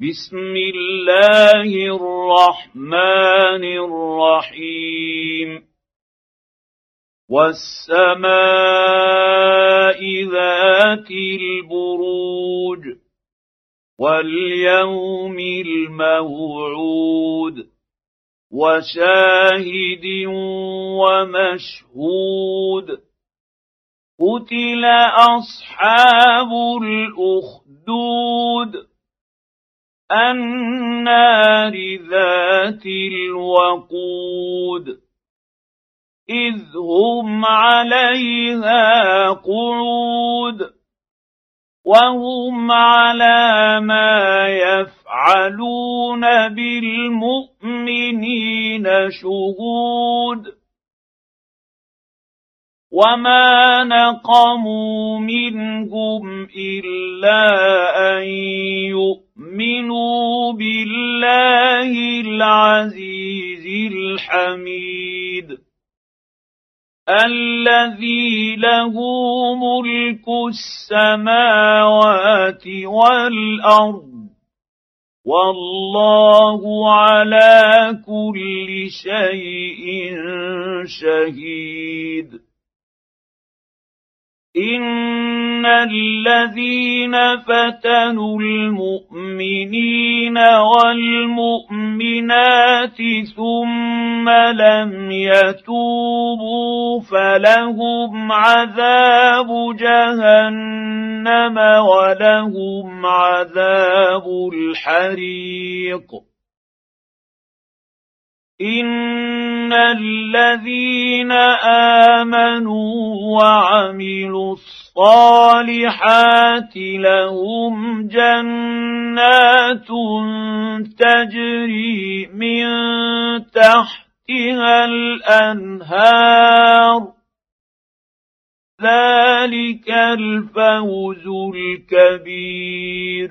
بسم الله الرحمن الرحيم. والسماء ذات البروج واليوم الموعود وشاهد ومشهود. قتل أصحاب الأخدود النار ذات الوقود إذ هم عليها قعود وهم على ما يفعلون بالمؤمنين شهود. وما نقموا منهم إلا أن العزيز الحميد الذي له ملك السماوات والأرض والله على كل شيء شهيد. إن الذين فتنوا المؤمنين والمؤمنات ثم لم يتوبوا فلهم عذاب جهنم ولهم عذاب الحريق. ان الذين امنوا وعملوا الصالحات لهم جنات تجري من تحتها الانهار ذلك الفوز الكبير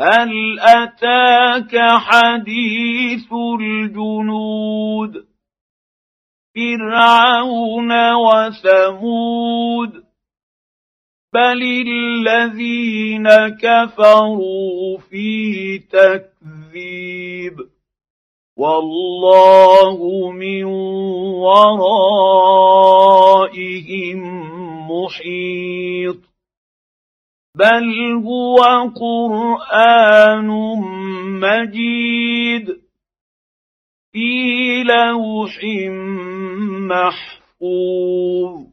هل أتاك حديث الجنود؟ فرعون وثمود. بل الذين كفروا في تكذيب. والله من ورائهم محيط. بل هو قران مجيد في لوح محفوظ